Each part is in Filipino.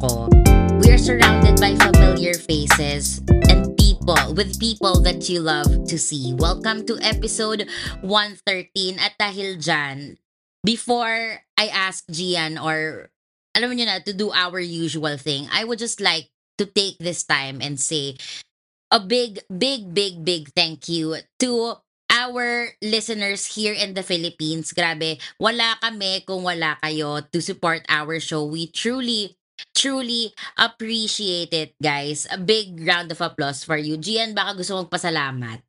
We are surrounded by familiar faces and people with people that you love to see. Welcome to episode 113 at dahil dyan, before I ask Gian or alam niyo na to do our usual thing, I would just like to take this time and say a big big big big thank you to our listeners here in the Philippines. Grabe, wala kami kung wala kayo to support our show. We truly truly appreciate it, guys. A big round of applause for you. Gian, baka gusto mong pasalamat.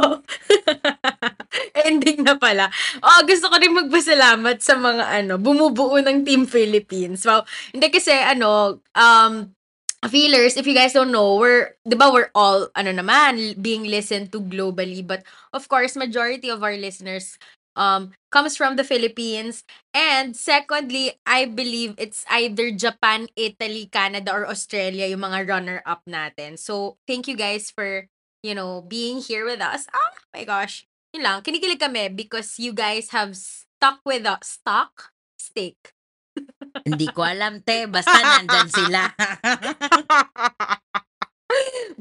Ending na pala. Oh, gusto ko rin magpasalamat sa mga ano, bumubuo ng Team Philippines. Wow. Hindi kasi ano, um, feelers, if you guys don't know, we're, di ba, we're all, ano naman, being listened to globally. But, of course, majority of our listeners um, comes from the Philippines. And secondly, I believe it's either Japan, Italy, Canada, or Australia yung mga runner-up natin. So, thank you guys for, you know, being here with us. Oh my gosh. Yun lang, kinikilig kami because you guys have stuck with us. Stuck? Stick. Hindi ko alam, te. Basta nandyan sila.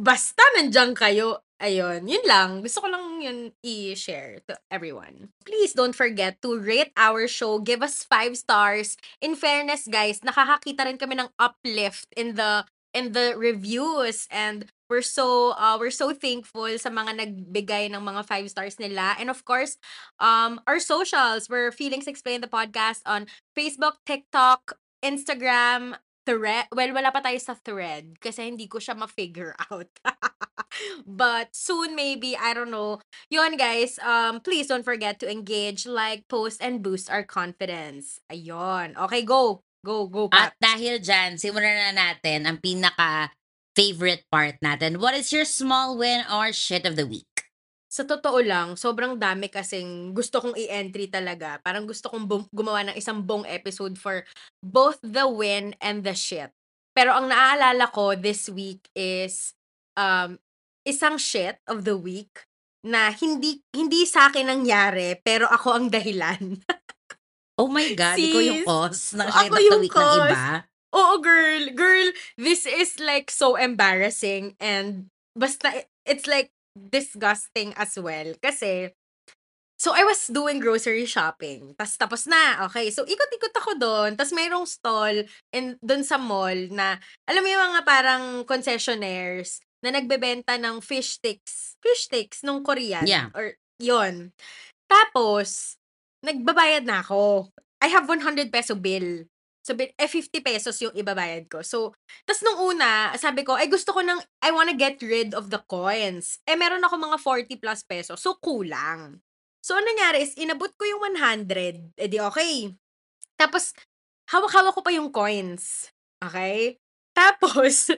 Basta nandyan kayo. Ayun, yun lang. Gusto ko lang yun i-share to everyone. Please don't forget to rate our show. Give us five stars. In fairness, guys, nakakakita rin kami ng uplift in the in the reviews and we're so uh, we're so thankful sa mga nagbigay ng mga five stars nila and of course um our socials we're feelings explain the podcast on Facebook TikTok Instagram thread well wala pa tayo sa thread kasi hindi ko siya ma-figure out but soon maybe I don't know yon guys um please don't forget to engage like post and boost our confidence ayon okay go Go, go, At Pat. dahil dyan, simulan na natin ang pinaka favorite part natin. What is your small win or shit of the week? Sa totoo lang, sobrang dami kasing gusto kong i-entry talaga. Parang gusto kong bum- gumawa ng isang buong episode for both the win and the shit. Pero ang naaalala ko this week is um, isang shit of the week na hindi hindi sa akin nangyari pero ako ang dahilan. Oh my God, ikaw yung Sis, cause ng shit of the week ng cause. iba. Oo, girl. Girl, this is like so embarrassing and basta it's like disgusting as well. Kasi, so I was doing grocery shopping. Tas tapos na. Okay. So, ikot-ikot ako doon. Tas mayroong stall in, doon sa mall na, alam mo yung mga parang concessionaires na nagbebenta ng fish sticks. Fish sticks nung Korean. Yeah. Or, yon Tapos, nagbabayad na ako. I have 100 peso bill. So, bi- eh, 50 pesos yung ibabayad ko. So, tas nung una, sabi ko, ay gusto ko ng, I wanna get rid of the coins. Eh, meron ako mga 40 plus pesos. So, kulang. So, ano nangyari is, inabot ko yung 100. Eh, di okay. Tapos, hawak-hawak ko pa yung coins. Okay? Tapos,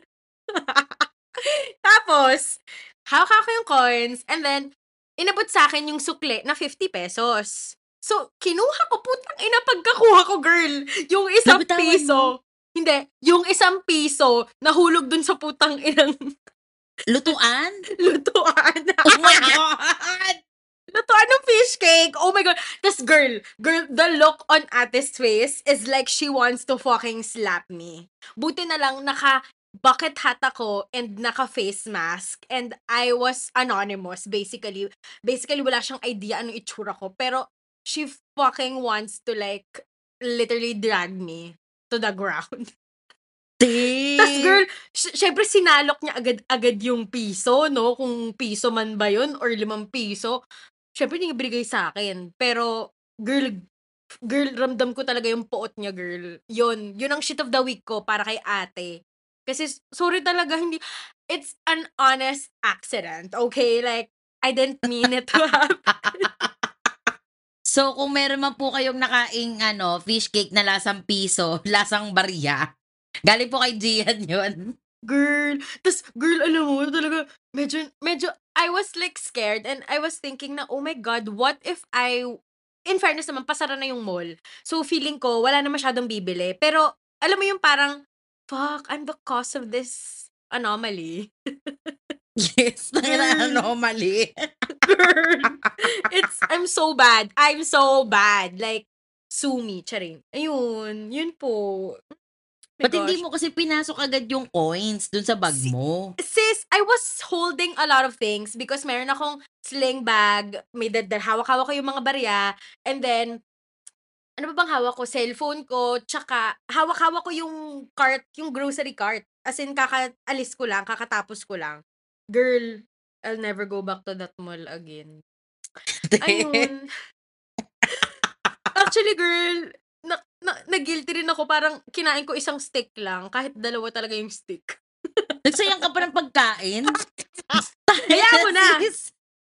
tapos, hawak-hawak ko yung coins, and then, inabot sa akin yung sukle na 50 pesos. So, kinuha ko, putang ina, pagkakuha ko, girl, yung isang Nabitawan piso, hindi, yung isang piso, nahulog dun sa putang inang Lutuan? lutuan. Oh my God! lutuan ng fish cake. Oh my God. Tapos, girl, girl, the look on ate's face is like she wants to fucking slap me. Buti na lang naka bucket hat ako and naka face mask and I was anonymous basically. Basically, wala siyang idea anong itsura ko. Pero, she fucking wants to like literally drag me to the ground. Tapos girl, sy- syempre sinalok niya agad-agad yung piso, no? Kung piso man ba yun or limang piso. Syempre niya binigay sa akin. Pero, girl, girl, ramdam ko talaga yung puot niya, girl. Yun, yun ang shit of the week ko para kay ate. Kasi, sorry talaga, hindi, it's an honest accident, okay? Like, I didn't mean it to happen. So, kung meron man po kayong nakaing ano, fish cake na lasang piso, lasang barya, galing po kay Gian yun. Girl, tas girl, alam mo, talaga, medyo, medyo, I was like scared and I was thinking na, oh my God, what if I, in fairness naman, pasara na yung mall. So, feeling ko, wala na masyadong bibili. Pero, alam mo yung parang, fuck, I'm the cause of this anomaly. Yes, na anomaly. Girl, it's, I'm so bad. I'm so bad. Like, sue me, charing. Ayun, yun po. My Ba't hindi gosh. mo kasi pinasok agad yung coins dun sa bag mo? Sis, I was holding a lot of things because meron akong sling bag, may dadal, hawak-hawak ko yung mga barya, and then, ano ba bang hawak ko? Cellphone ko, tsaka hawak-hawak ko yung cart, yung grocery cart. As in, kakaalis ko lang, kakatapos ko lang. Girl, I'll never go back to that mall again. Ayun. Actually, girl, na, na, na-guilty rin ako. Parang kinain ko isang stick lang, kahit dalawa talaga yung stick. Nagsayang ka pa ng pagkain? Hayaan mo na.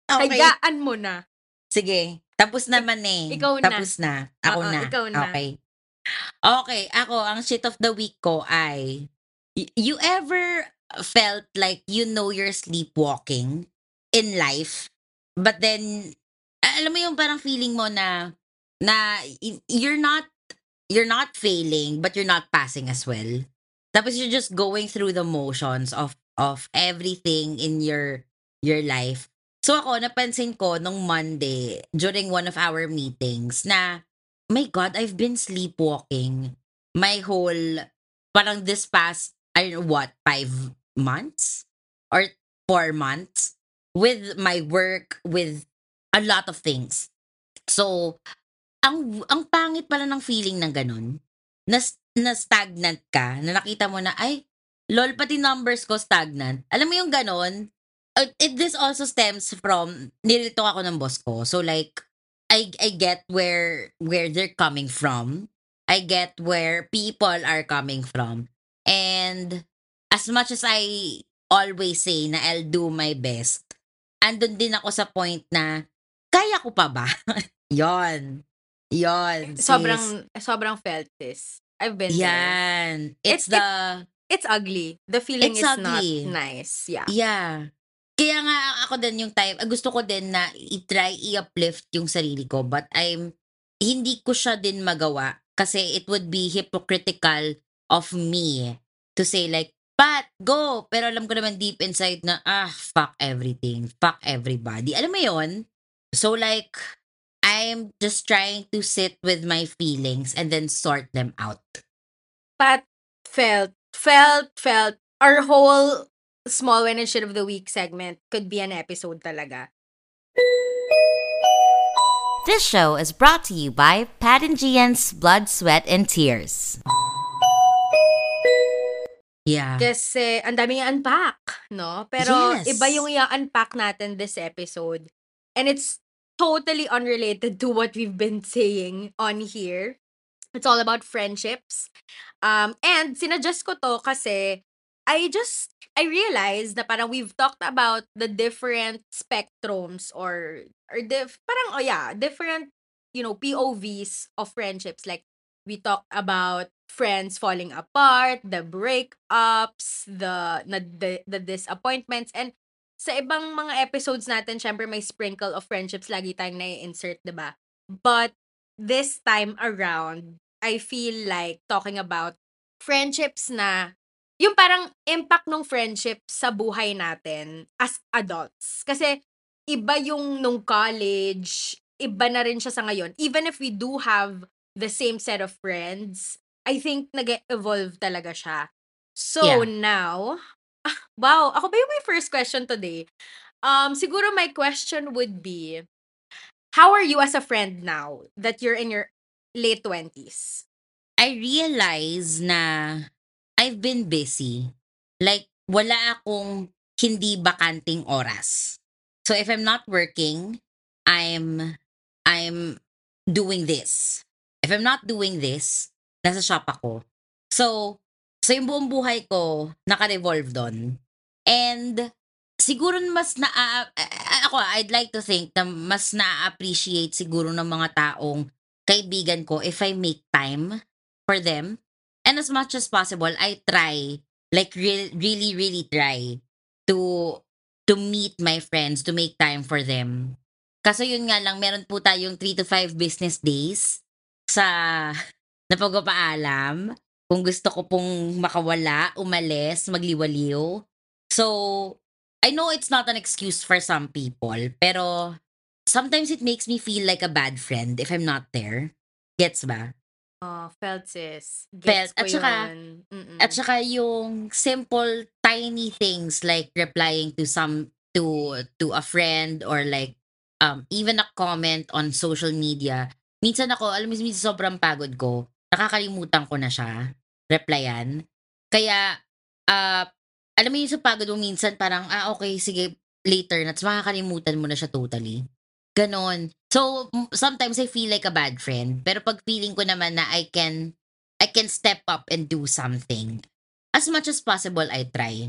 Okay. Hayaan mo na. Sige. Tapos naman eh. ikaw na. Tapos na. Ako Oo, na. ikaw na. Okay. Okay. Ako, ang shit of the week ko ay, you ever felt like you know you're sleepwalking in life, but then, alam mo yung parang feeling mo na, na you're not, you're not failing, but you're not passing as well. Tapos you're just going through the motions of, of everything in your, your life. So ako, napansin ko nung Monday, during one of our meetings, na, my God, I've been sleepwalking my whole, parang this past, I don't know what, five months? Or four months? With my work, with a lot of things. So, ang, ang pangit pala ng feeling ng ganun, na, na stagnant ka, na nakita mo na, ay, lol, pati numbers ko stagnant. Alam mo yung ganun? Uh, it, this also stems from, nilito ako ng boss ko. So like, I, I get where, where they're coming from. I get where people are coming from. And as much as I always say na I'll do my best, andun din ako sa point na, kaya ko pa ba? Yon. Yon. sis. Sobrang, sobrang felt this. I've been there. Yan. It's It- the, It's ugly. The feeling It's is ugly. not nice. Yeah. yeah. Kaya nga ako din yung time, ah, gusto ko din na i-try i-uplift yung sarili ko but I'm, hindi ko siya din magawa kasi it would be hypocritical of me to say like, Pat, go! Pero alam ko naman deep inside na, ah, fuck everything. Fuck everybody. Alam mo yon So like, I'm just trying to sit with my feelings and then sort them out. Pat felt, felt, felt. Our whole small win and shit of the week segment could be an episode talaga. This show is brought to you by Pat and Gian's Blood, Sweat, and Tears. Yeah. Kasi ang daming i-unpack, no? Pero Yes. iba yung i-unpack natin this episode. And it's totally unrelated to what we've been saying on here. It's all about friendships. Um, and sinadjust ko to kasi I just, I realized na parang we've talked about the different spectrums or, or dif, parang, oh yeah, different, you know, POVs of friendships. Like, we talked about friends falling apart, the breakups, the, the, the disappointments, and sa ibang mga episodes natin, syempre may sprinkle of friendships lagi tayong nai-insert, ba? But this time around, I feel like talking about friendships na yung parang impact ng friendship sa buhay natin as adults. Kasi iba yung nung college, iba na rin siya sa ngayon. Even if we do have the same set of friends, I think nag-evolve talaga siya. So Yeah. now, ah, wow, ako ba yung may first question today? Um, siguro my question would be, how are you as a friend now that you're in your late 20s? I realize na I've been busy. Like, wala akong hindi bakanting oras. So if I'm not working, I'm I'm doing this. If I'm not doing this, nasa shop ako. So, so yung buong buhay ko, naka-revolve doon. And siguro mas na ako I'd like to think na mas na-appreciate siguro ng mga taong kaibigan ko if I make time for them. And as much as possible, I try, like re- really, really try to to meet my friends, to make time for them. Kaso yun nga lang, meron po tayong 3 to 5 business days sa napagpapaalam. Kung gusto ko pong makawala, umalis, magliwaliw. So, I know it's not an excuse for some people, pero sometimes it makes me feel like a bad friend if I'm not there. Gets ba? Oh, felt sis. Felt. Gets ko At saka, at saka yung simple, tiny things like replying to some, to, to a friend or like, um, even a comment on social media. Minsan ako, alam mo, minsan sobrang pagod ko, nakakalimutan ko na siya, replyan. Kaya, ah, alam mo yung sa pagod mo minsan parang, ah, okay, sige, later na, tapos makakalimutan mo na siya totally. Ganon. So, sometimes I feel like a bad friend. Pero pag feeling ko naman na I can, I can step up and do something. As much as possible, I try.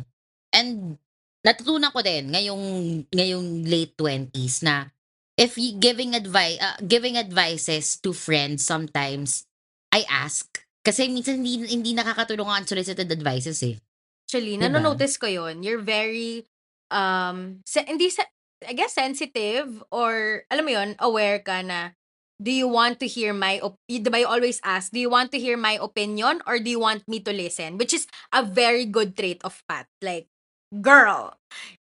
And natutunan ko din ngayong, ngayong late 20s na if giving advice, giving advices to friends sometimes, I ask. Kasi minsan hindi, hindi nakakatulong ang unsolicited advices eh. Actually, Diba? nanonotice ko yun. You're very, um, se- hindi sa, I guess sensitive or, alam mo yun, aware ka na, do you want to hear my, op- diba you always ask, do you want to hear my opinion or do you want me to listen? Which is a very good trait of Pat. Like, girl,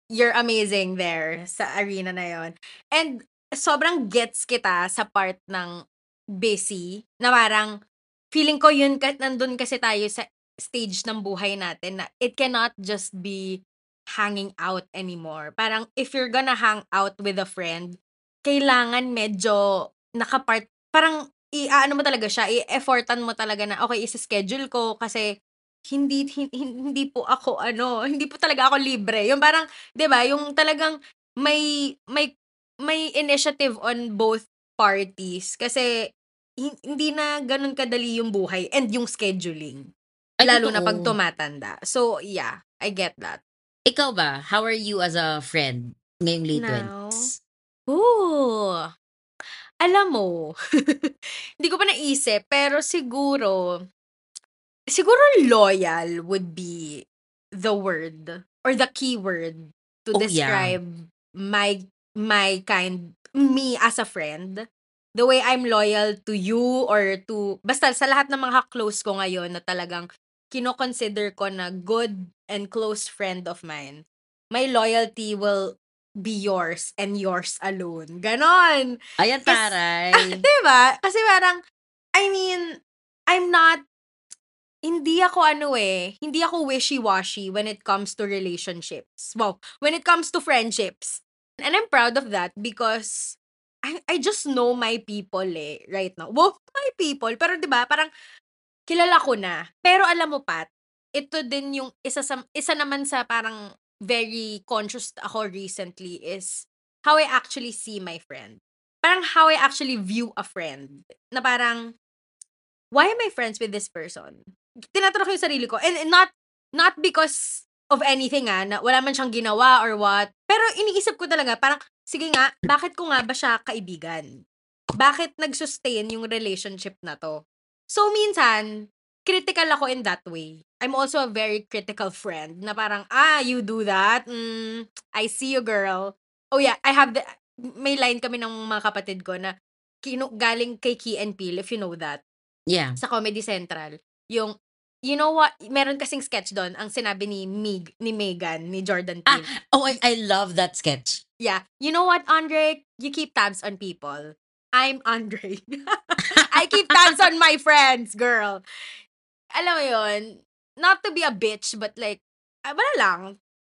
you're amazing there sa arena na yon. And sobrang gets kita sa part ng busy na parang feeling ko yun ka, nandun kasi tayo sa stage ng buhay natin na it cannot just be hanging out anymore. Parang if you're gonna hang out with a friend, kailangan medyo nakapart, parang i-ano mo talaga siya, i-effortan mo talaga na, okay, isa-schedule ko kasi hindi, hin- hin- hindi po ako, ano, hindi po talaga ako libre. Yung parang, di ba, yung talagang may, may, may initiative on both parties kasi hindi na ganun kadali yung buhay and yung scheduling. Ay, Lalo na totoo. pag tumatanda. So, yeah, I get that. Ikaw ba? How are you as a friend ngayong late Now? 20s? Ooh. Alam mo, hindi ko pa naisip, pero siguro, siguro loyal would be the word or the keyword to Oh, yeah. describe my my kind me as a friend. The way I'm loyal to you or to basta sa lahat ng mga close ko ngayon na talagang kino-consider ko na good and close friend of mine. My loyalty will be yours and yours alone. Ganon. Ayan, taray. diba? Kasi parang, I mean, I'm not, hindi ako ano eh, hindi ako wishy-washy when it comes to relationships. Wow, when it comes to friendships. And I'm proud of that because I, I just know my people eh, right now. Wow, my people. Pero 'di ba parang kilala ko na. Pero alam mo, Pat, ito din yung isa, sa, isa naman sa parang very conscious ako recently is how I actually see my friend. Parang how I actually view a friend. Na parang, why am I friends with this person? Tinatanong ko yung sarili ko. And, and not, not because of anything ah, na wala man siyang ginawa or what. Pero iniisip ko talaga, parang, sige nga, bakit ko nga ba siya kaibigan? Bakit nag-sustain yung relationship na to? So, minsan, critical ako in that way. I'm also a very critical friend na parang, ah, you do that? Mm, I see you, girl. Oh yeah, I have the, may line kami ng mga kapatid ko na kinu, galing kay Key and Peele, if you know that, Yeah. sa Comedy Central. Yung, you know what, meron kasing sketch doon, ang sinabi ni Mig, ni Megan, ni Jordan Ah, Peele. oh, I, I love that sketch. Yeah. You know what, Andre? You keep tabs on people. I'm Andre. I keep tabs on my friends, girl. Alam mo yun, not to be a bitch, but like, ah, wala lang.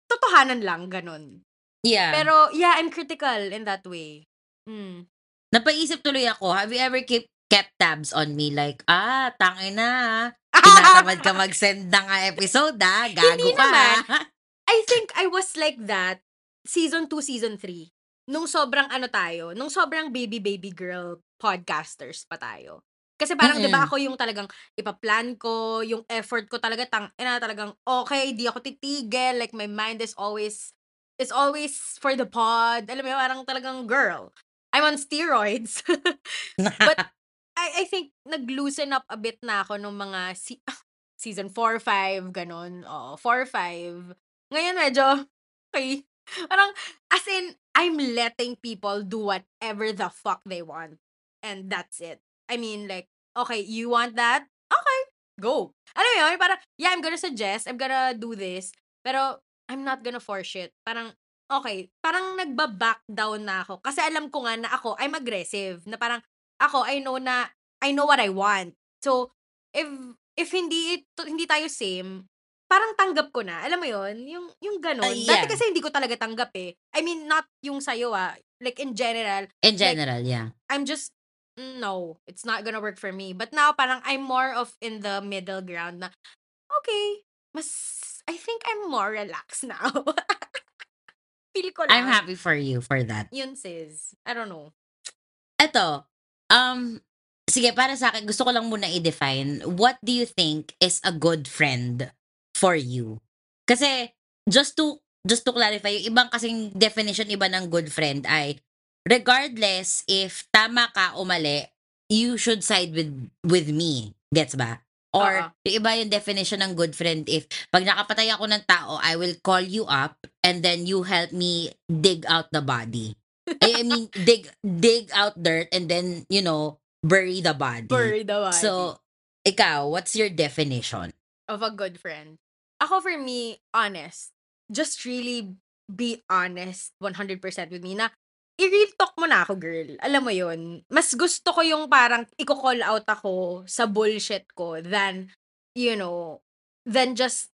Totohanan lang, ganun. Yeah. Pero, yeah, I'm critical in that way. Mm. Napaisip tuloy ako, have you ever keep, kept tabs on me? Like, ah, tangin na. Tinatamad ka mag-send ng ah, episode, ah. Gago Hindi ka. naman. I think I was like that season 2, season 3. Nung sobrang ano tayo, nung sobrang baby baby girl podcasters pa tayo. Kasi parang 'di ba ako yung talagang ipaplan ko, yung effort ko talaga tang ina talagang okay, di ako titigil, like my mind is always is always for the pod. Alam mo yun, parang talagang girl. I'm on steroids. But I I think nag-loosen up a bit na ako nung mga si- season 4, 5, ganun. Oo, 4, 5. Ngayon medyo, okay. Parang, as in, I'm letting people do whatever the fuck they want. And that's it. I mean, like, okay, you want that? Okay, go. Alam mo yun, parang, yeah, I'm gonna suggest, I'm gonna do this, pero I'm not gonna force it. Parang, okay, parang nagba-back down na ako. Kasi alam ko nga na ako, I'm aggressive. Na parang, ako, I know na, I know what I want. So, if if hindi ito hindi tayo same, parang tanggap ko na. Alam mo 'yun? Yung yung. Ah, Dati yeah. kasi hindi ko talaga tanggap, eh. I mean, not yung sa'yo, ah, like in general, In like general, yeah. I'm just no, it's not gonna work for me. But now parang I'm more of in the middle ground na, okay, mas I think I'm more relaxed now. Feel ko I'm lang. happy for you for that. Yun, sis. I don't know. Eto, um, sige, para sa akin, gusto ko lang muna i-define, what do you think is a good friend for you? Kasi, just to, just to clarify, yung ibang kasing definition iba ng good friend ay, regardless if tama ka o mali, you should side with, with me. Gets ba? Or, Oo. yung iba yung definition ng good friend if, pag nakapatay ako ng tao, I will call you up and then you help me dig out the body. I I mean, dig dig out dirt and then, you know, bury the body. Bury the body. So, ikaw, what's your definition? of a good friend. Ako for me, honest. Just really be honest 100% with me na i-real talk mo na ako, girl. Alam mo yun. Mas gusto ko yung parang i-call out ako sa bullshit ko than, you know, than just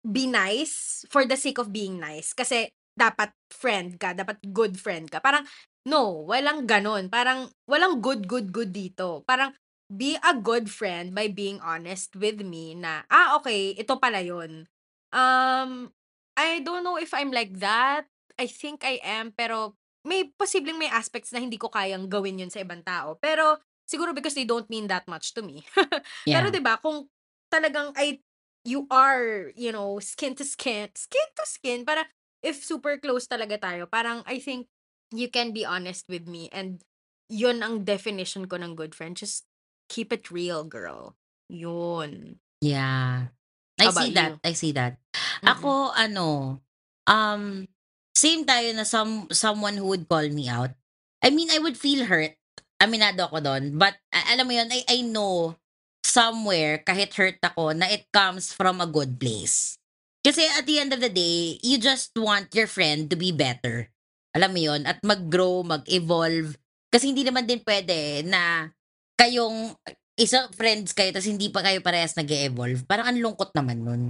be nice for the sake of being nice. Kasi dapat friend ka, dapat good friend ka. Parang, no, walang ganon. Parang, walang good, good, good dito. Parang, be a good friend by being honest with me na, ah, okay, ito pala yun. Um, I don't know if I'm like that. I think I am, pero may posibleng may aspects na hindi ko kayang gawin yun sa ibang tao. Pero, siguro because they don't mean that much to me. Pero Yeah. 'di ba kung talagang ay you are, you know, skin to skin, skin to skin, para if super close talaga tayo, parang I think you can be honest with me and yun ang definition ko ng good friend. Just keep it real, girl. Yun. Yeah. I How see that. you? I see that. Mm-mm. Ako, ano, um, same tayo na some, someone who would call me out. I mean, I would feel hurt. Aminado ako doon. But, alam mo yun, I, I know somewhere, kahit hurt ako, na it comes from a good place. Kasi at the end of the day, you just want your friend to be better. Alam mo yun? At mag-grow, mag-evolve. Kasi hindi naman din pwede na kayong isang friends kayo tapos hindi pa kayo parehas nag evolve Parang ang lungkot naman nun.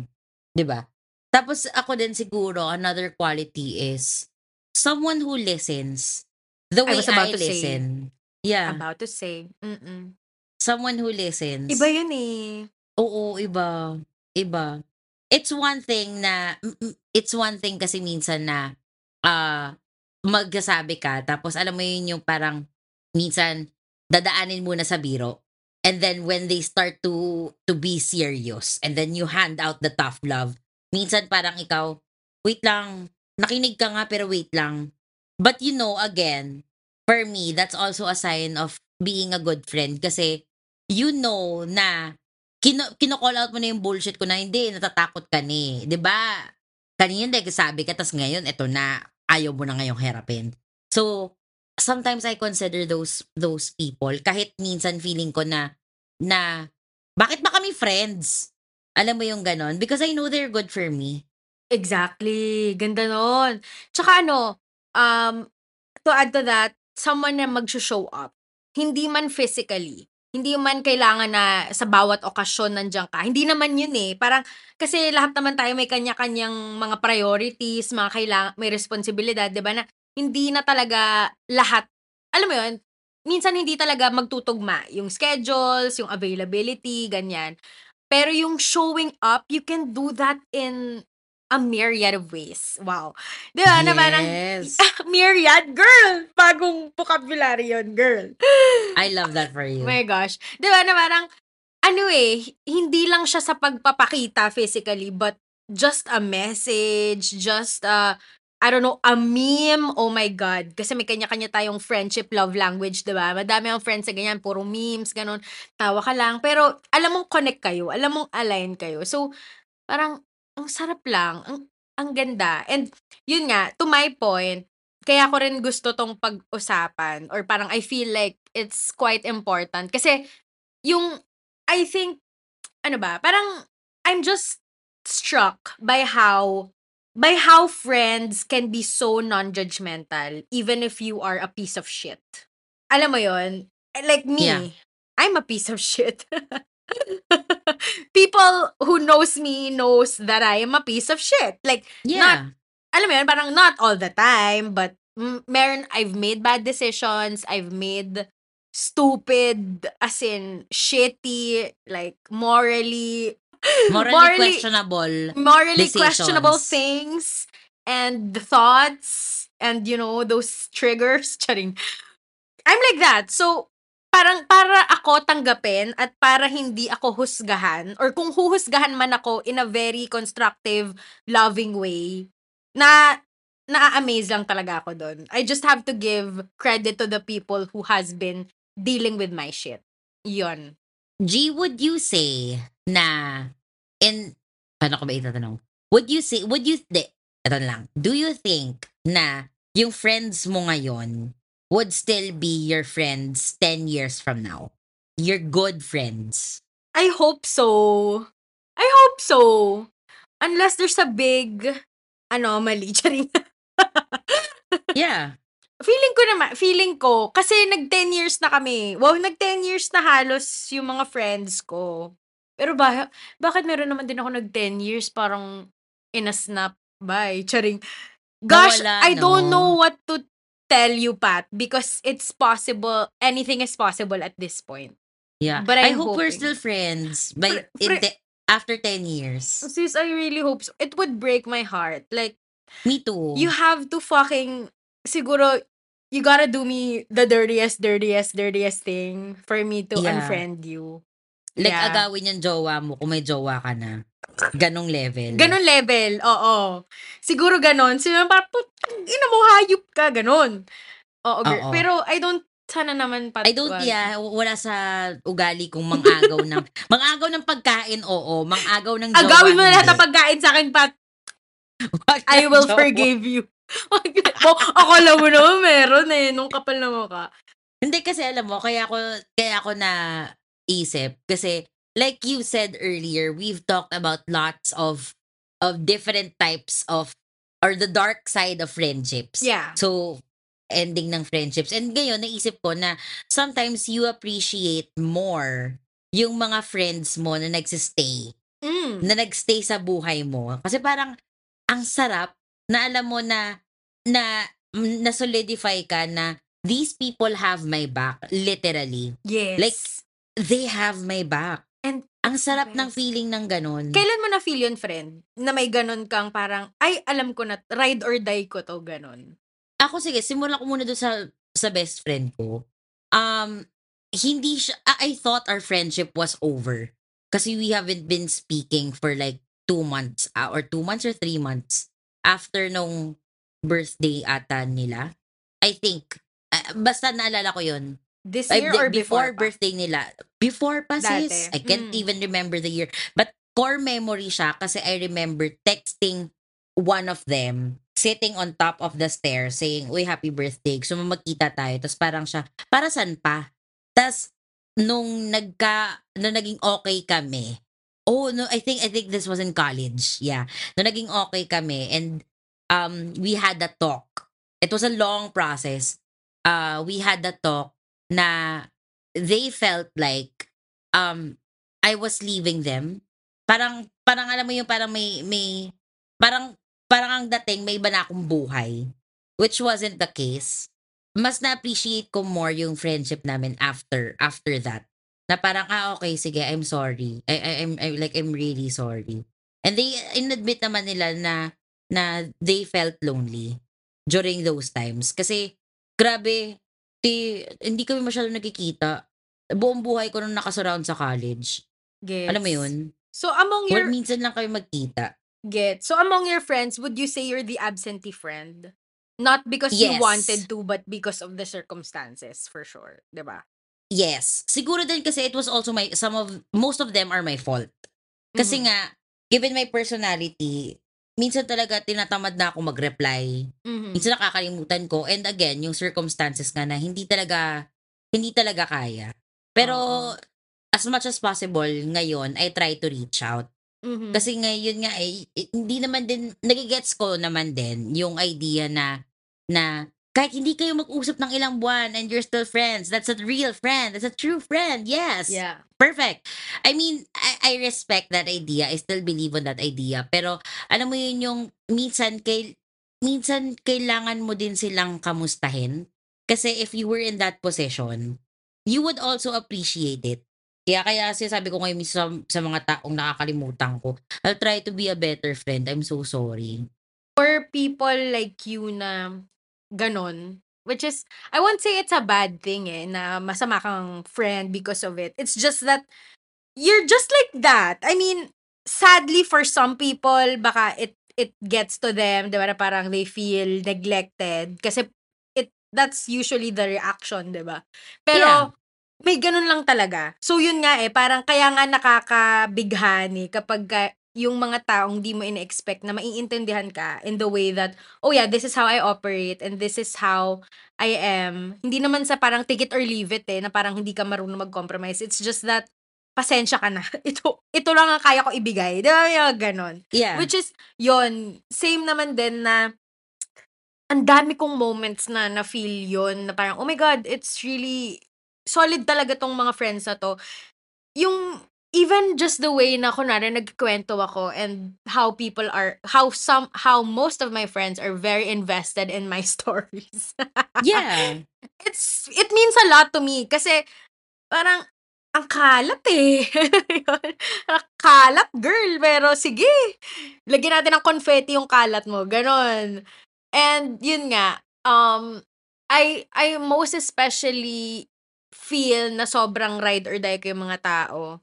'Di ba? Tapos ako din siguro, another quality is someone who listens the I way was about I to say. listen. Yeah. About to say. Mm-mm. Someone who listens. Iba yun eh. Oo, iba. Iba. It's one thing na, it's one thing kasi minsan na, ah, magsasabi ka, tapos alam mo yun yung parang, minsan, dadaanin muna sa biro. And then when they start to, to be serious, and then you hand out the tough love, minsan parang ikaw, wait lang, nakinig ka nga pero wait lang. But you know, again, for me, that's also a sign of being a good friend kasi you know na kino, kino-call out mo na yung bullshit ko na hindi, natatakot ka ni. 'Di ba? Kanina nagsasabi ka, tas ngayon, eto na, ayaw mo na ngayong harapin. So, sometimes I consider those those people, kahit minsan feeling ko na, na, bakit ba kami friends? Alam mo yung ganon? Because I know they're good for me. Exactly. Ganda nun. Tsaka ano, um, to add to that, someone na mag-show up. Hindi man physically. Hindi man kailangan na sa bawat okasyon nandiyan ka. Hindi naman yun eh. Parang, kasi lahat naman tayo may kanya-kanyang mga priorities, mga kailangan, may responsibilidad, di ba? Na hindi na talaga lahat, alam mo yun, minsan hindi talaga magtutugma yung schedules, yung availability, ganyan. Pero yung showing up, you can do that in a myriad of ways. Wow. Di ba? Na parang, Yes. myriad, girl! Bagong vocabulary yun, girl. I love that for you. Oh my gosh. Di ba na parang, ano eh, hindi lang siya sa pagpapakita physically, but just a message, just a, I don't know, a meme, oh my God. Kasi may kanya-kanya tayong friendship, love language, di ba? Madami ang friends sa ganyan, puro memes, ganun. Tawa ka lang. Pero, alam mong connect kayo, alam mong align kayo. So, parang, ang sarap lang, ang, ang ganda. And, yun nga, to my point, kaya ko rin gusto tong pag-usapan or parang I feel like it's quite important kasi yung I think ano ba parang I'm just struck by how by how friends can be so non-judgmental even if you are a piece of shit. Alam mo yon? Like me, Yeah. I'm a piece of shit. People who knows me knows that I am a piece of shit. Like, Yeah. alam mo yun, parang not all the time, but mm, meron, I've made bad decisions, I've made stupid, as in, shitty, like, morally, morally, questionable. morally decisions. questionable things, and thoughts, and, you know, those triggers, charing. I'm like that. So, parang para ako tanggapin at para hindi ako husgahan or kung huhusgahan man ako in a very constructive, loving way, na na-amaze lang talaga ako doon. I just have to give credit to the people who has been dealing with my shit. Yun. G, would you say na in paano ko ba itatanong? Would you say would you de, ito lang. Do you think na yung friends mo ngayon would still be your friends 10 years from now? Your good friends. I hope so. I hope so. Unless there's a big anomaly. Charing. Yeah. Feeling ko naman, feeling ko, kasi nag 10 years na kami. Wow, nag 10 years na halos yung mga friends ko. Pero ba, bakit meron naman din ako nag 10 years parang in a snap by? Charing. Gosh, Nawala, I don't no? know what to tell you, Pat, because it's possible, anything is possible at this point. Yeah. But I I'm hope we're hoping. still friends by Fr- fr- te- after 10 years. Sis, I really hope so. It would break my heart. Like, Me too. you have to fucking siguro you gotta do me the dirtiest, dirtiest, dirtiest thing for me to Yeah. unfriend you. like yeah. agawin yung jowa mo kung may jowa ka na. Ganong level. Ganon level, oo. Siguro ganon. Siguro parang, ina mo, hayop ka, ganon. Oo, girl. Oo. Pero I don't, sana naman pat. I don't, yeah, wala sa ugali kong mangagaw ng, mangagaw ng pagkain, oo. Mangagaw ng jowa, Agawin mo lahat ng pagkain sa akin, Pat. I will forgive you. oh, akala mo naman meron eh, nung kapal na mukha. Hindi kasi alam mo, kaya ako, kaya ako na isip. Kasi, like you said earlier, we've talked about lots of, of different types of, or the dark side of friendships. Yeah. So, ending ng friendships. And ngayon, naisip ko na sometimes you appreciate more yung mga friends mo na nagsistay, Mm. na nagstay sa buhay mo. Kasi parang, ang sarap na alam mo na, na, na solidify ka na these people have my back, literally. Yes. Like, They have my back. And Ang sarap ng Yes. feeling ng ganun. Kailan mo na feel yun, friend? Na may ganun kang parang, ay, alam ko na, ride or die ko to, ganun. Ako sige, simulan ko muna doon sa sa best friend ko. Um hindi siya I thought our friendship was over kasi we haven't been speaking for like two months uh, or two months or three months after nung birthday ata nila. I think uh, basta naalala ko yun. This year di- or before, pa? birthday nila. Before pa Dati. sis. I can't Mm. even remember the year. But core memory siya kasi I remember texting one of them sitting on top of the stairs saying, Uy, happy birthday. Mo magkita tayo. Tapos parang siya, para saan pa? Tapos, nung nagka, nung naging okay kami, oh, no, I think, I think this was in college. Yeah. Nung naging okay kami and um, we had a talk. It was a long process. Uh, we had a talk na they felt like um I was leaving them. Parang parang alam mo yung parang may may parang parang ang dating may iba na akong buhay which wasn't the case. Mas na-appreciate ko more yung friendship namin after after that. Na parang ah okay sige, I'm sorry. I, I I'm I, like I'm really sorry. And they inadmit naman nila na na they felt lonely during those times kasi grabe ti, hindi kami masyadong nagkikita. Buong buhay ko nung nakasurround sa college. Gets. Alam mo yun? So, among your, minsan lang kami magkita. get. So, among your friends, would you say you're the absentee friend? Not because you Yes. wanted to, but because of the circumstances, for sure. 'Di ba? Yes. Siguro din kasi it was also my, some of, most of them are my fault. Kasi Mhm. nga, given my personality, minsan talaga tinatamad na ako mag-reply. Mhm. Minsan nakakalimutan ko. And again, yung circumstances nga na hindi talaga, hindi talaga kaya. Pero, Oo. as much as possible, ngayon, I try to reach out. Mhm. Kasi ngayon nga, eh, eh, hindi naman din, nagigets ko naman din yung idea na, na kahit hindi kayo mag-usap ng ilang buwan and you're still friends, that's a real friend. That's a true friend. Yes. Yeah. Perfect. I mean, I, I respect that idea. I still believe on that idea. Pero, alam mo yun yung minsan, kay, minsan kailangan mo din silang kamustahin. Kasi if you were in that position, you would also appreciate it. Kaya kaya sabi ko ngayon sa, sa mga taong nakakalimutan ko, I'll try to be a better friend. I'm so sorry. For people like you na ganon, which is, I won't say it's a bad thing eh, na masama kang friend because of it. It's just that, you're just like that. I mean, sadly for some people, baka it it gets to them, di ba, na parang they feel neglected. Kasi it that's usually the reaction, di ba? Pero, Yeah. may ganun lang talaga. So, yun nga eh, parang kaya nga nakakabighani kapag ka- yung mga taong di mo ina-expect na maiintindihan ka in the way that, oh yeah, this is how I operate and this is how I am. Hindi naman sa parang take it or leave it eh, na parang hindi ka marunong mag-compromise. It's just that, pasensya ka na. Ito, ito lang ang kaya ko ibigay. Di ba? Yung ganon. Yeah. Which is, yon same naman din na, ang dami kong moments na na-feel yon na parang, oh my God, it's really, solid talaga tong mga friends na to. Yung, even just the way na kunwari nagkwento ako and how people are, how some, how most of my friends are very invested in my stories. yeah. It's, it means a lot to me kasi, parang, ang kalat eh. Kalat, girl. Pero sige, lagyan natin ng confetti yung kalat mo. Ganon. And yun nga, um, I, I most especially feel na sobrang ride or die ko yung mga tao.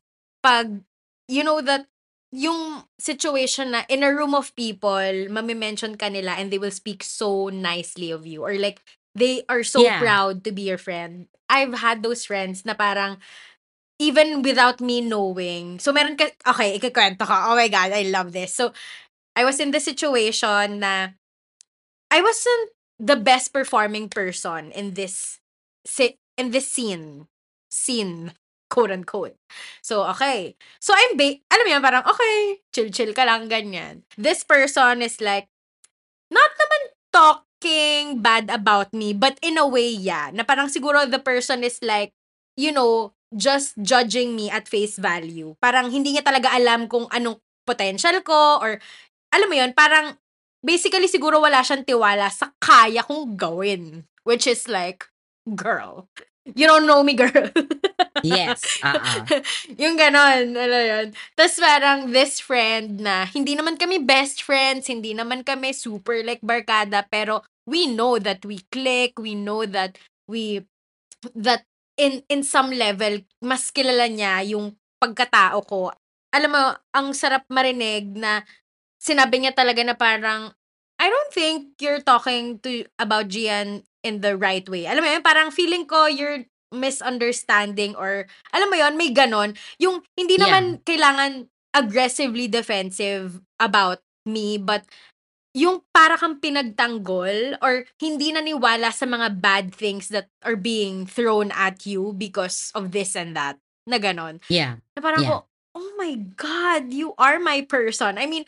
Pag, you know that, yung situation na in a room of people, mamimension ka nila and they will speak so nicely of you. Or like, they are so Yeah. proud to be your friend. I've had those friends na parang, even without me knowing. So, meron ka, okay, ikikwento ko. Oh my God, I love this. So, I was in the situation na I wasn't the best performing person in this in this scene. Scene, quote unquote. So, okay. So, I'm, ba- alam mo yan, parang, okay, chill-chill ka lang, ganyan. This person is like, not naman talking bad about me, but in a way, yeah. Na parang siguro the person is like, you know, just judging me at face value. Parang hindi niya talaga alam kung anong potential ko or, alam mo yun, parang, basically siguro wala siyang tiwala sa kaya kong gawin. Which is like, girl, you don't know me, girl. Yes. Uh-uh. yung ganon, alam yun. Tapos parang this friend na, hindi naman kami best friends, hindi naman kami super like barkada, pero we know that we click, we know that we, that in in some level, mas kilala niya yung pagkatao ko. Alam mo, ang sarap marinig na sinabi niya talaga na parang, I don't think you're talking to about Gian in the right way. Alam mo yun, parang feeling ko you're misunderstanding or alam mo yon may ganon. Yung hindi Yeah. naman kailangan aggressively defensive about me but yung para kang pinagtanggol or hindi naniwala sa mga bad things that are being thrown at you because of this and that. Na ganon. Yeah. Na parang Yeah. ko, oh my God, you are my person. I mean,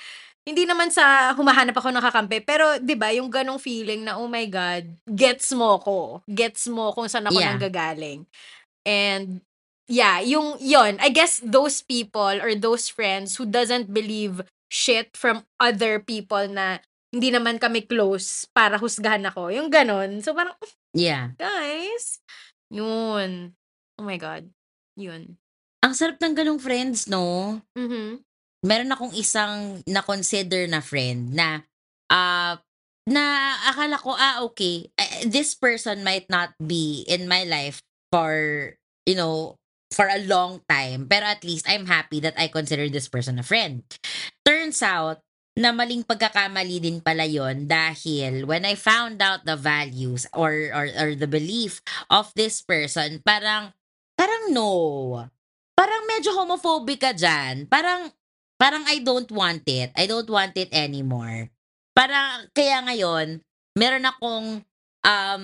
hindi naman sa humahanap ako ng kakampi, pero 'di ba yung ganong feeling na, oh my God, gets mo ko. Gets mo kung saan ako Yeah. nanggagaling. And, yeah, yung, yon I guess those people or those friends who doesn't believe shit from other people na hindi naman kami close para husgahan ako. Yung ganon. So, parang, Yeah. guys, yun. Oh my God. Yun. Ang sarap ng ganong friends, no? Mhm. Meron akong isang na-consider na friend na ah na akala ko, ah, okay, eh, this person might not be in my life for, you know, for a long time. Pero at least I'm happy that I consider this person a friend. Turns out, na maling pagkakamali din pala yon dahil when I found out the values or, or, or the belief of this person, parang, parang no. Parang medyo homophobic ka dyan. Parang, parang I don't want it. I don't want it anymore. Parang, kaya ngayon, meron akong um,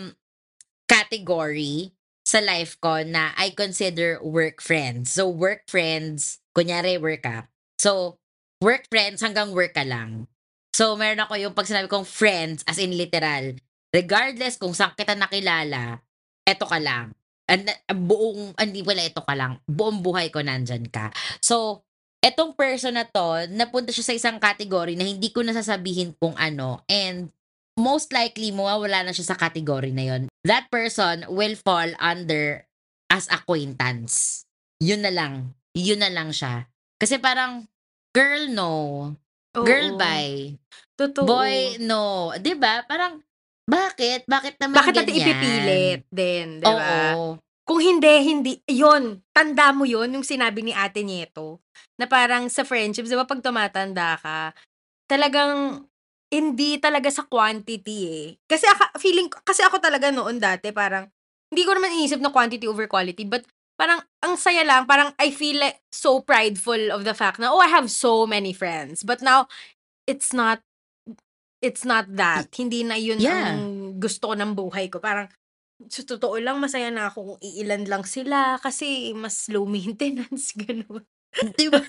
category sa life ko na I consider work friends. So, work friends, kunyari work ka. So, work friends hanggang work ka lang. So, meron ako yung pag sinabi kong friends, as in literal, regardless kung saan kita nakilala, eto ka lang. And, buong, hindi wala ito ka lang, buong buhay ko nandyan ka. So, etong person na to, napunta siya sa isang category na hindi ko nasasabihin kung ano. And, most likely, mawawala na siya sa category na yon. That person will fall under as acquaintance. Yun na lang. Yun na lang siya. Kasi parang, girl, no. Girl, Oo. bye. Totoo. Boy, no. 'Di ba Parang, bakit? Bakit naman Bakit natin ganyan? ipipilit din, di ba? Oo. Kung hindi, hindi, yun, tanda mo yun, yung sinabi ni ate Nieto, na parang sa friendships, di ba, pag tumatanda ka, talagang, hindi talaga sa quantity eh. Kasi aka, feeling, kasi ako talaga noon dati, parang, hindi ko naman inisip na quantity over quality, but parang, ang saya lang, parang I feel like so prideful of the fact na, oh, I have so many friends. But now, it's not, it's not that. Hindi na yun Yeah. ang gusto ng buhay ko. Parang, sa totoo lang, masaya na ako kung iilan lang sila kasi mas low maintenance, gano'n. Di ba?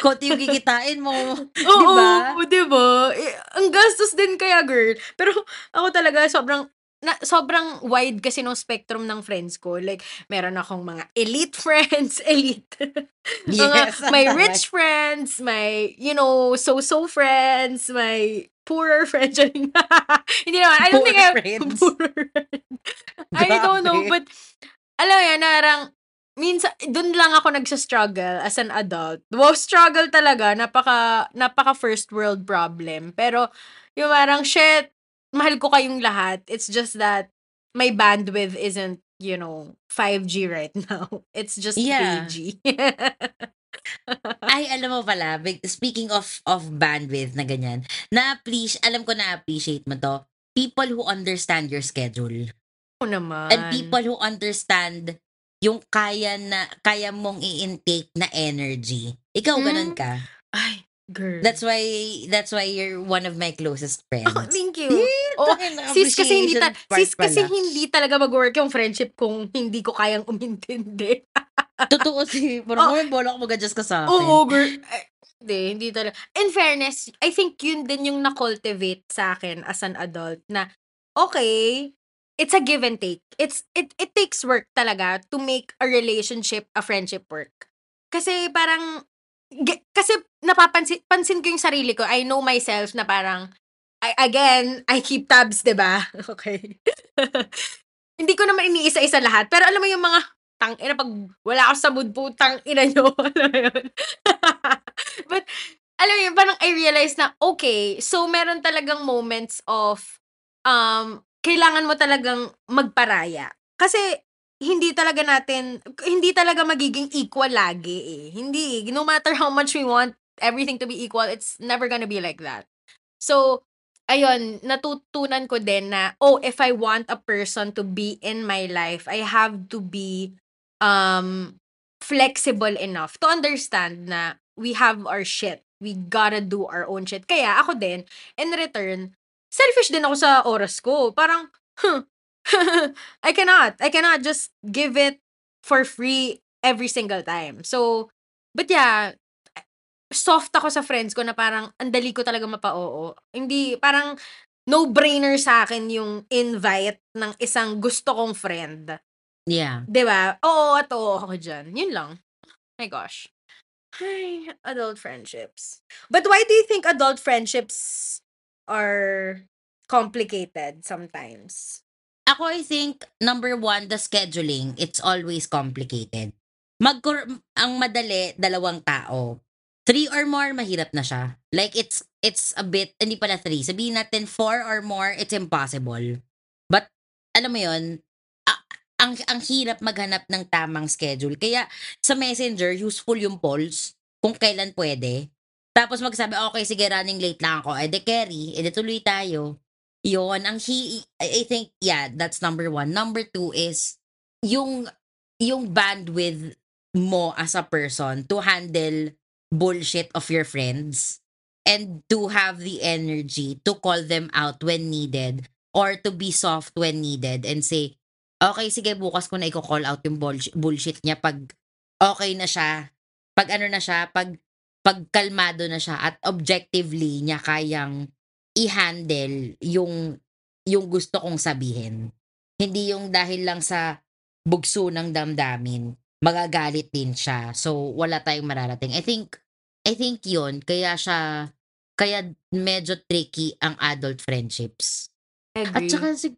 Konti yung kikitain mo. Oo, Di ba? di ba? Eh, ang gastos din kaya, girl. Pero ako talaga, sobrang, na, sobrang wide kasi ng spectrum ng friends ko. Like, meron akong mga elite friends, elite. Yes. Mga, may rich friends, may, you know, so-so friends, may poorer friends. Hindi naman, I don't think I Poor friends. poorer. I don't know, but, alam mo yan, narang, minsan, dun lang ako nagsa-struggle as an adult. Wow, struggle talaga. Napaka, napaka first world problem. Pero, yung parang, shit, mahal ko kayong lahat. It's just that, my bandwidth isn't, you know, 5G right now. It's just Yeah. 3G. Ay, alam mo pala, big- speaking of of bandwidth na ganyan, na please, alam ko na appreciate mo to. People who understand your schedule. Oo naman. And people who understand yung kaya na kaya mong i-intake na energy. Ikaw Mm. ganun ka. Ay, girl. That's why that's why you're one of my closest friends. Oh, thank you. Eh, Oh, sis kasi hindi ta- sis kasi pala. hindi talaga mag-work yung friendship kung hindi ko kayang umintindi. Totoo si, Oh. parang oh, bola ko mag-adjust ka sa akin. Oo, girl. Ay, Hindi, hindi talaga. In fairness, I think yun din yung na-cultivate sa akin as an adult na, okay, it's a give and take. It's, it, it takes work talaga to make a relationship, a friendship work. Kasi parang, kasi napapansin pansin ko yung sarili ko. I know myself na parang, I, again, I keep tabs, 'di ba Okay. Hindi ko naman iniisa-isa lahat. Pero alam mo yung mga, tang ina pag wala ako sa mood po, tang ina nyo. Alam yun? But, alam mo yun, parang I realized na, okay, so meron talagang moments of, um, kailangan mo talagang magparaya. Kasi, hindi talaga natin, hindi talaga magiging equal lagi eh. Hindi. No matter how much we want everything to be equal, it's never gonna be like that. So, ayun, natutunan ko din na, oh, if I want a person to be in my life, I have to be um flexible enough to understand na we have our shit. We gotta do our own shit. Kaya ako din, in return, selfish din ako sa oras ko. Parang, huh, I cannot. I cannot just give it for free every single time. So, but yeah, soft ako sa friends ko na parang ang dali ko talaga mapa-oo. Hindi, parang no-brainer sa akin yung invite ng isang gusto kong friend. Yeah. 'Di ba? Oo at oo ako dyan. Yun lang. My gosh. Ay, adult friendships. But why do you think adult friendships are complicated sometimes? Ako, I think, number one, the scheduling. It's always complicated. Mag ang madali, dalawang tao. Three or more, mahirap na siya. Like, it's, it's a bit, hindi pala three. Sabihin natin, four or more, it's impossible. But, alam mo yun, a- ang, ang hirap maghanap ng tamang schedule. Kaya, sa messenger, useful yung polls kung kailan pwede. Tapos magsabi, okay, sige, running late lang ako. Eh, de carry, eh, de tuloy tayo. Yun, ang he, I think, yeah, that's number one. Number two is, yung, yung bandwidth mo as a person to handle bullshit of your friends and to have the energy to call them out when needed or to be soft when needed and say, okay, sige, bukas ko na i-call out yung bullshit, niya pag okay na siya, pag ano na siya, pag pagkalmado na siya at objectively niya kayang i-handle yung yung gusto kong sabihin. Hindi yung dahil lang sa bugso ng damdamin, magagalit din siya. So, wala tayong mararating. I think, I think yun, kaya siya, kaya medyo tricky ang adult friendships. At Agree. saka, si,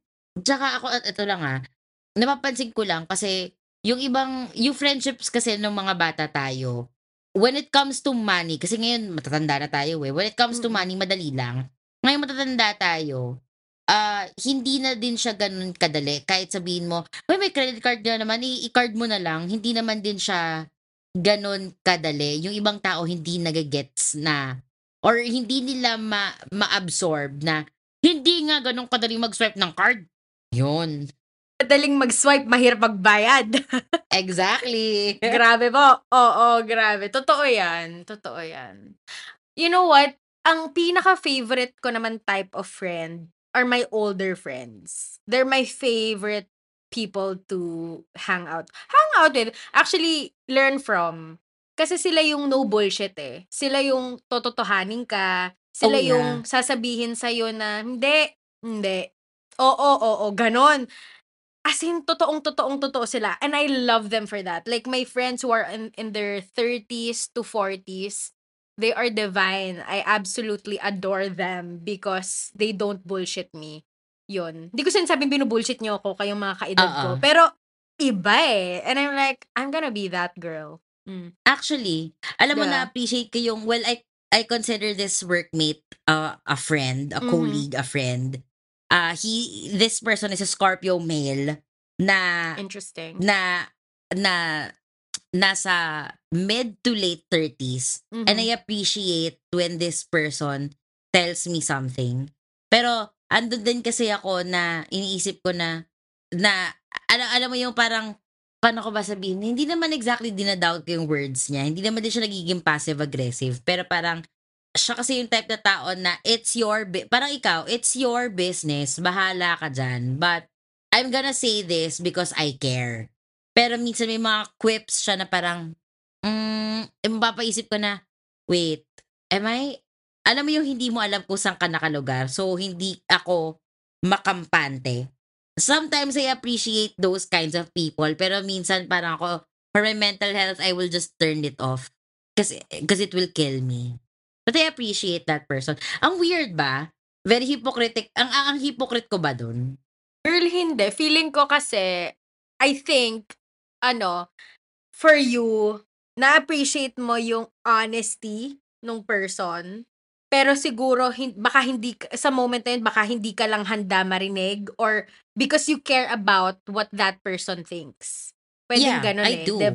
tsaka ako, at ito lang ah, napapansin ko lang kasi yung ibang, yung friendships kasi ng mga bata tayo, when it comes to money, kasi ngayon matatanda na tayo eh, when it comes to money, madali lang. Ngayon matatanda tayo, ah hindi na din siya ganun kadali. Kahit sabihin mo, "Uy, may credit card na naman, i-card mo na lang." Hindi naman din siya ganun kadali. Yung ibang tao hindi nagagets na or hindi nila ma- ma-absorb na hindi nga ganun kadali mag-swipe ng card. Yun. Madaling mag-swipe, mahirap magbayad. Exactly. grabe po. Oo, grabe. Totoo yan. Totoo yan. You know what? Ang pinaka-favorite ko naman type of friend are my older friends. They're my favorite people to hang out. Hang out with. Actually, learn from. Kasi sila yung no bullshit eh. Sila yung tototohanin ka. Sila Oh, yeah. yung sasabihin sa'yo na, hindi, hindi. Oo, oo, ganon. As in, totoong, totoong, totoo sila. And I love them for that. Like, my friends who are in, in their 30s to 40s, they are divine. I absolutely adore them because they don't bullshit me. Yun. Hindi ko sinasabing binubullshit niyo ako, kayong mga kaedad ko. Oo. Pero, iba eh. And I'm like, I'm gonna be that girl. Mm. Actually, alam mo Yeah. na-appreciate ko yung, well, I, I consider this workmate uh, a friend, a Mhm. colleague, a friend. Uh, he, this person is a Scorpio male na, Interesting. na, na, nasa mid to late 30s. And I Mhm. appreciate when this person tells me something. Pero, andun din kasi ako na iniisip ko na, na, alam, alam mo yung parang, paano ko ba sabihin, hindi naman exactly dinadoubt ko yung words niya. Hindi naman din siya nagiging passive-aggressive. Pero parang, siya kasi yung type na tao na it's your, bu- parang ikaw, it's your business. Bahala ka dyan. But, I'm gonna say this because I care. Pero minsan may mga quips siya na parang, mm, mapapaisip ko na, wait, am I, alam mo yung hindi mo alam kung saan ka nakalugar. So, hindi ako makampante. Sometimes I appreciate those kinds of people. Pero minsan parang ako, for my mental health, I will just turn it off. Kasi, because it will kill me. But I appreciate that person. Ang weird ba? Very hypocritic. Ang, ang, ang hypocrite ko ba dun? Girl, hindi. Feeling ko kasi, I think, ano, for you, na-appreciate mo yung honesty nung person. Pero siguro, hin- baka hindi, sa moment na yun, baka hindi ka lang handa marinig or because you care about what that person thinks. Pwedeng Yeah, ganun I eh, do. 'di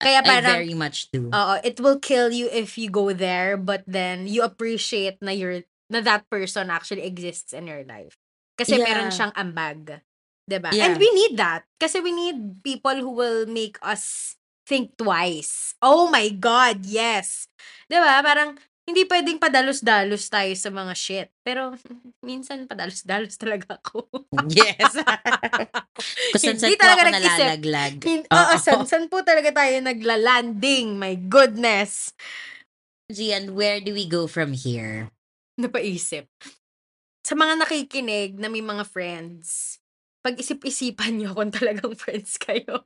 Kaya I parang, very much do. Oo, it will kill you if you go there, but then you appreciate na you're na that person actually exists in your life. Kasi meron Yeah. siyang ambag. 'Di ba? Yeah. And we need that. Kasi we need people who will make us think twice. Oh my God, yes. 'Di ba? Parang hindi pwedeng padalos-dalos tayo sa mga shit. Pero minsan padalos-dalos talaga ako. Yes. Kung saan po ako nalalaglag. Hin- Oo. Oo, san, san po talaga tayo nagla-landing? My goodness. Gian, where do we go from here? napaisip. Sa mga nakikinig na may mga friends, pag-isip-isipan nyo kung talagang friends kayo.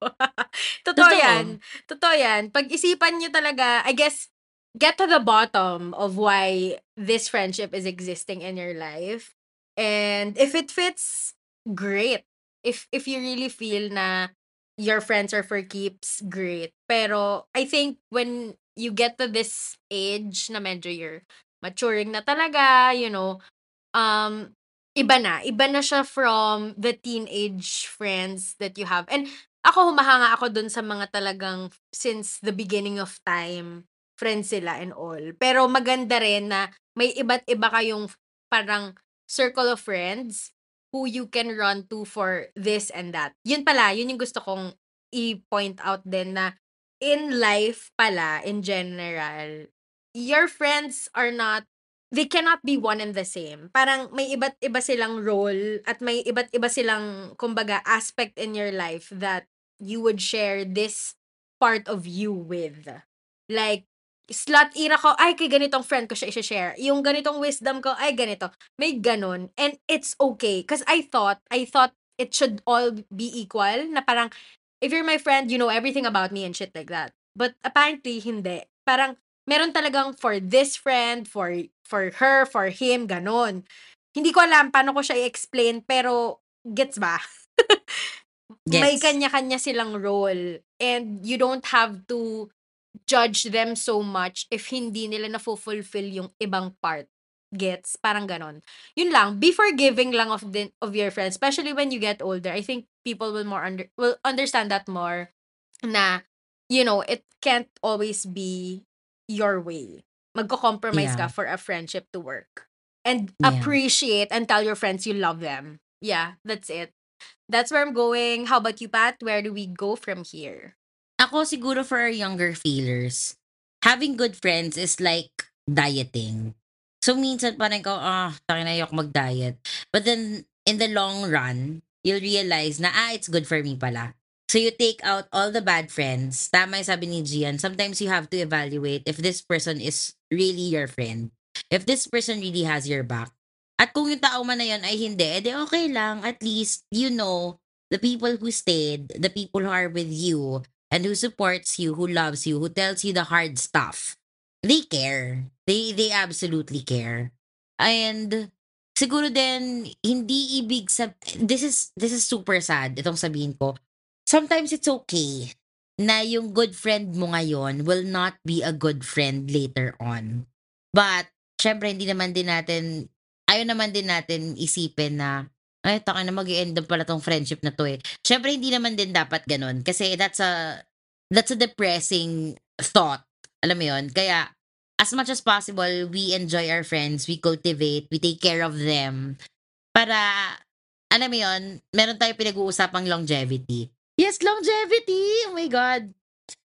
Totoo Totoo. yan. Totoo yan. Pag-isipan nyo talaga, I guess, get to the bottom of why this friendship is existing in your life. And if it fits, great. If if you really feel na your friends are for keeps, great. Pero I think when you get to this age na medyo you're maturing na talaga, you know, um, iba na. Iba na siya from the teenage friends that you have. And ako, humahanga ako dun sa mga talagang since the beginning of time, friends sila and all. Pero maganda rin na may iba't iba kayong parang circle of friends who you can run to for this and that. Yun pala, yun yung gusto kong i-point out din na in life pala, in general, your friends are not they cannot be one and the same. Parang may iba't iba silang role at may iba't iba silang, kumbaga, aspect in your life that you would share this part of you with. Like, slot era ko, ay, kay ganitong friend ko siya i-share. Yung ganitong wisdom ko, ay, ganito. May ganun. And it's okay. Because I thought, I thought it should all be equal. Na parang, if you're my friend, you know everything about me and shit like that. But apparently, hindi. Parang, meron talagang for this friend, for for her, for him, ganon. Hindi ko alam paano ko siya i-explain, pero gets ba? May Gets. kanya-kanya silang role. And you don't have to judge them so much if hindi nila na-fulfill yung ibang part. Gets? Parang ganon. Yun lang. Be forgiving lang of, the, of your friends. Especially when you get older. I think people will more under, will understand that more na, you know, it can't always be your way. Magko-compromise Yeah. ka for a friendship to work. And Yeah. appreciate and tell your friends you love them. Yeah, that's it. That's where I'm going. How about you, Pat? Where do we go from here? Ako siguro for younger feelers, having good friends is like dieting. So minsan parang ikaw, ah, takin na ayok mag-diet. But then, in the long run, you'll realize na, ah, it's good for me pala. So you take out all the bad friends. Tama yung sabi ni Gian, sometimes you have to evaluate if this person is really your friend. If this person really has your back. At kung yung tao man na yun ay hindi, edi okay lang. At least, you know, the people who stayed, the people who are with you, and who supports you, who loves you, who tells you the hard stuff, they care. They they absolutely care. And siguro din hindi ibig sab this is this is super sad itong sabihin ko. Sometimes it's okay na yung good friend mo ngayon will not be a good friend later on. But syempre hindi naman din natin ayaw naman din natin isipin na ay, taka na mag end up pala tong friendship na to eh. Syempre, hindi naman din dapat ganun. Kasi that's a, that's a depressing thought. Alam mo yun? Kaya, as much as possible, we enjoy our friends, we cultivate, we take care of them. Para, alam mo yun, meron tayo pinag-uusapang longevity. Yes, longevity! Oh my God!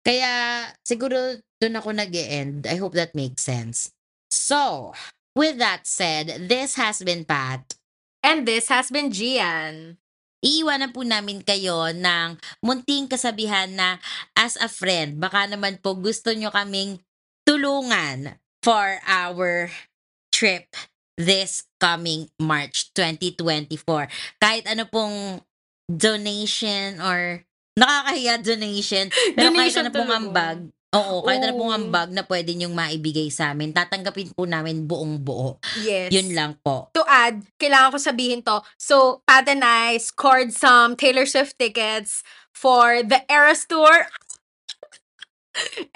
Kaya, siguro, dun ako nag end I hope that makes sense. So, with that said, this has been Pat. And this has been Gian. Iiwanan po namin kayo ng munting kasabihan na as a friend, baka naman po gusto nyo kaming tulungan for our trip this coming March 2024. Kahit ano pong donation or nakakahiya donation, pero kahit Donation ano pong ambag, oo, kahit ano pong ambag na pwede nyong maibigay sa amin, tatanggapin po namin buong buo. Yes. Yun lang po. To add, kailangan ko sabihin to. So, Pat and I scored some Taylor Swift tickets for the Eras Tour.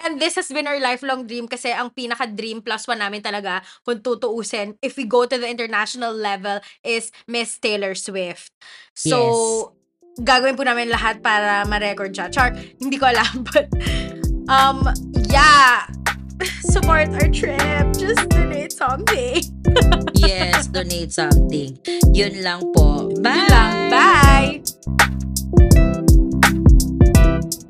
And this has been our lifelong dream kasi ang pinaka-dream plus one namin talaga kung tutuusin if we go to the international level is Miss Taylor Swift. So, gagawin po namin lahat para ma-record siya. Char, hindi ko alam. But, um, yeah. Support our trip. Just donate something. Yes, donate something. Yun lang po. Bye! Yun lang. Bye!